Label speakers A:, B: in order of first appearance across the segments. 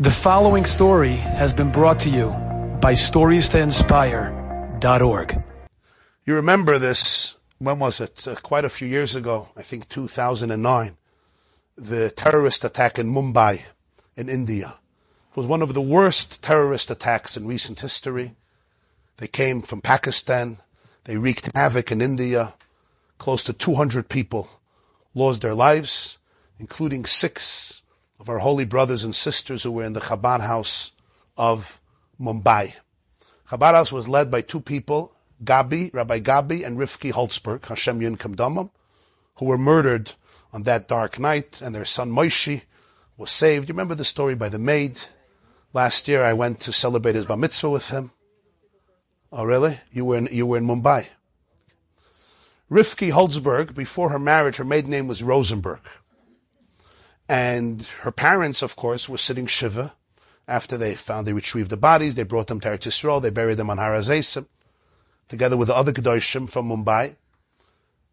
A: The following story has been brought to you by StoriesToInspire.org.
B: You remember this, when was it? Uh, quite a few years ago, I think 2009, the terrorist attack in Mumbai in India. It was one of the worst terrorist attacks in recent history. They came from Pakistan. They wreaked havoc in India. Close to 200 people lost their lives, including six of our holy brothers and sisters who were in the Chabad house of Mumbai. Chabad house was led by two people, Gabi, Rabbi Gabi, and Rifki Holtzberg, Hashem Yun Damam, who were murdered on that dark night, and their son Moshe was saved. You remember the story by the maid? Last year I went to celebrate his bar mitzvah with him. Oh, really? You were in, you were in Mumbai. Rifki Holtzberg, before her marriage, her maiden name was Rosenberg. And her parents, of course, were sitting Shiva. After they found, they retrieved the bodies, they brought them to Eretz Yisrael, they buried them on Har HaZeisim, together with the other Kedoshim from Mumbai.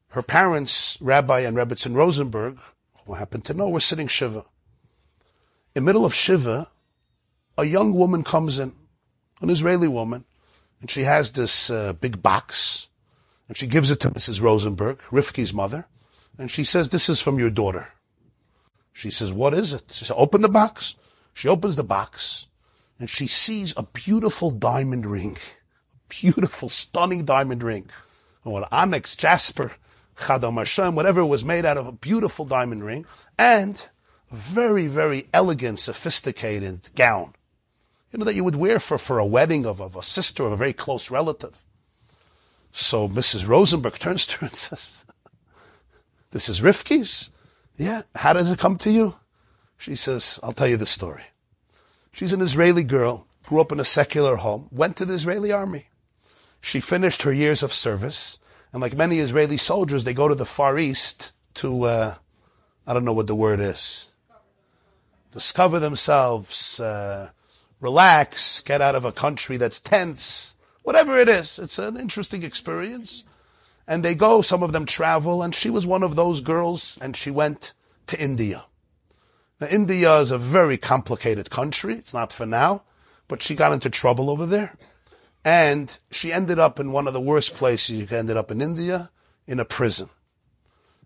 B: Her parents, Rabbi and Rebbetzin Rosenberg, who happened to know, were sitting Shiva. In the middle of Shiva, a young woman comes in, an Israeli woman, and she has this uh, big box, and she gives it to Mrs. Rosenberg, Rifki's mother, and she says, this is from your daughter. She says, what is it? She says, open the box. She opens the box and she sees a beautiful diamond ring. A beautiful, stunning diamond ring. What onyx, jasper, chadam Hashem, whatever it was made out of, a beautiful diamond ring and very, very elegant, sophisticated gown. You know, that you would wear for, for a wedding of, of a sister of a very close relative. So Mrs. Rosenberg turns to her and says, this is Rifki's? Yeah, how does it come to you? She says, I'll tell you the story. She's an Israeli girl, grew up in a secular home, went to the Israeli army. She finished her years of service, and like many Israeli soldiers, they go to the Far East to, uh, I don't know what the word is, discover themselves, uh, relax, get out of a country that's tense, whatever it is. It's an interesting experience and they go, some of them travel, and she was one of those girls, and she went to India. Now, India is a very complicated country. It's not for now, but she got into trouble over there. And she ended up in one of the worst places you can end up in India, in a prison.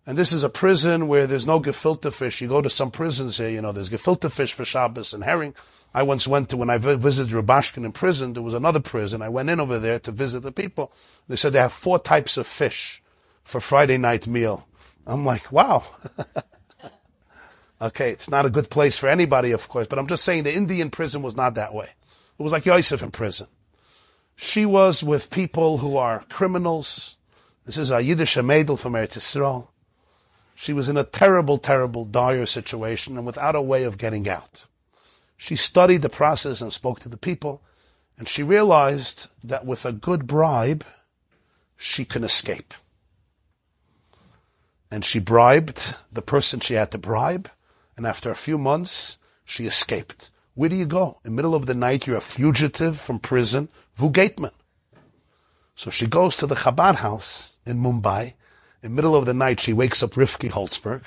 B: And this is a prison where there's no gefilte fish. You go to some prisons here, you know, there's gefilte fish for Shabbos and herring. I once went to, when I visited Rubashkin in prison, there was another prison. I went in over there to visit the people. They said they have four types of fish for Friday night meal. I'm like, wow. okay, it's not a good place for anybody, of course, but I'm just saying the Indian prison was not that way. It was like Yosef in prison. She was with people who are criminals. This is a Yiddish Amadel from Eretz Yisrael. She was in a terrible, terrible, dire situation and without a way of getting out. She studied the process and spoke to the people, and she realized that with a good bribe, she can escape. And she bribed the person she had to bribe, and after a few months, she escaped. Where do you go? In the middle of the night, you're a fugitive from prison, Vugateman. So she goes to the Chabad house in Mumbai, in the middle of the night, she wakes up Rifki Holtzberg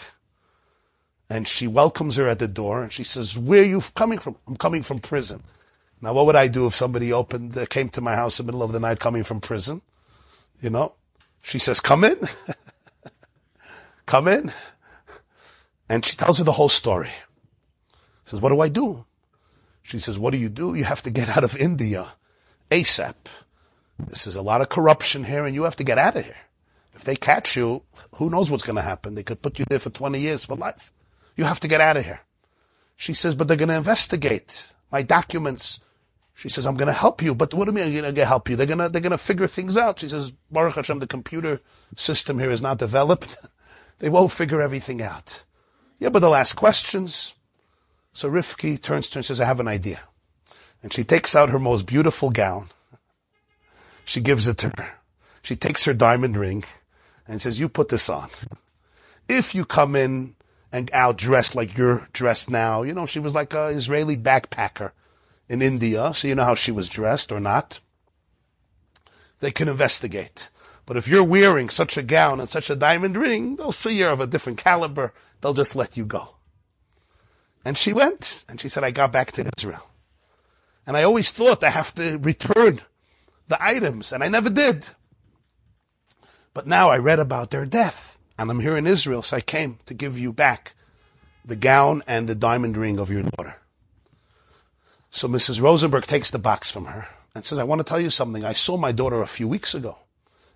B: and she welcomes her at the door and she says, where are you coming from? I'm coming from prison. Now, what would I do if somebody opened, uh, came to my house in the middle of the night coming from prison? You know? She says, come in. come in. And she tells her the whole story. Says, what do I do? She says, what do you do? You have to get out of India ASAP. This is a lot of corruption here and you have to get out of here. If they catch you, who knows what's going to happen? They could put you there for 20 years for life. You have to get out of here. She says, but they're going to investigate my documents. She says, I'm going to help you. But what do you mean I'm going to help you? They're going to, they're going to figure things out. She says, Baruch Hashem, the computer system here is not developed. they won't figure everything out. Yeah, but they'll ask questions. So Rifki turns to her and says, I have an idea. And she takes out her most beautiful gown. She gives it to her. She takes her diamond ring and says, you put this on. If you come in and out dressed like you're dressed now, you know, she was like a Israeli backpacker in India, so you know how she was dressed or not. They can investigate. But if you're wearing such a gown and such a diamond ring, they'll see you're of a different caliber. They'll just let you go. And she went, and she said, I got back to Israel. And I always thought I have to return the items, and I never did. But now I read about their death, and I'm here in Israel, so I came to give you back the gown and the diamond ring of your daughter. So Mrs. Rosenberg takes the box from her and says, I want to tell you something. I saw my daughter a few weeks ago,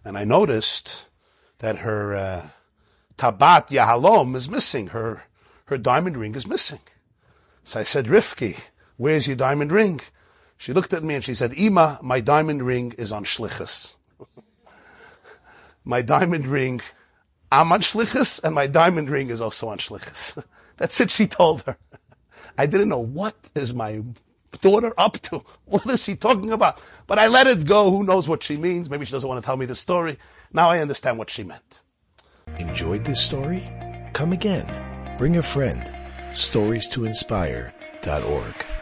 B: and I noticed that her uh, tabat yahalom is missing. Her, her diamond ring is missing. So I said, Rifki, where's your diamond ring? She looked at me and she said, Ima, my diamond ring is on shlichus. My diamond ring, I'm on shlichus, and my diamond ring is also on shlichus. That's it, she told her. I didn't know what is my daughter up to? What is she talking about? But I let it go. Who knows what she means? Maybe she doesn't want to tell me the story. Now I understand what she meant.
C: Enjoyed this story? Come again. Bring a friend. Stories to inspire.org.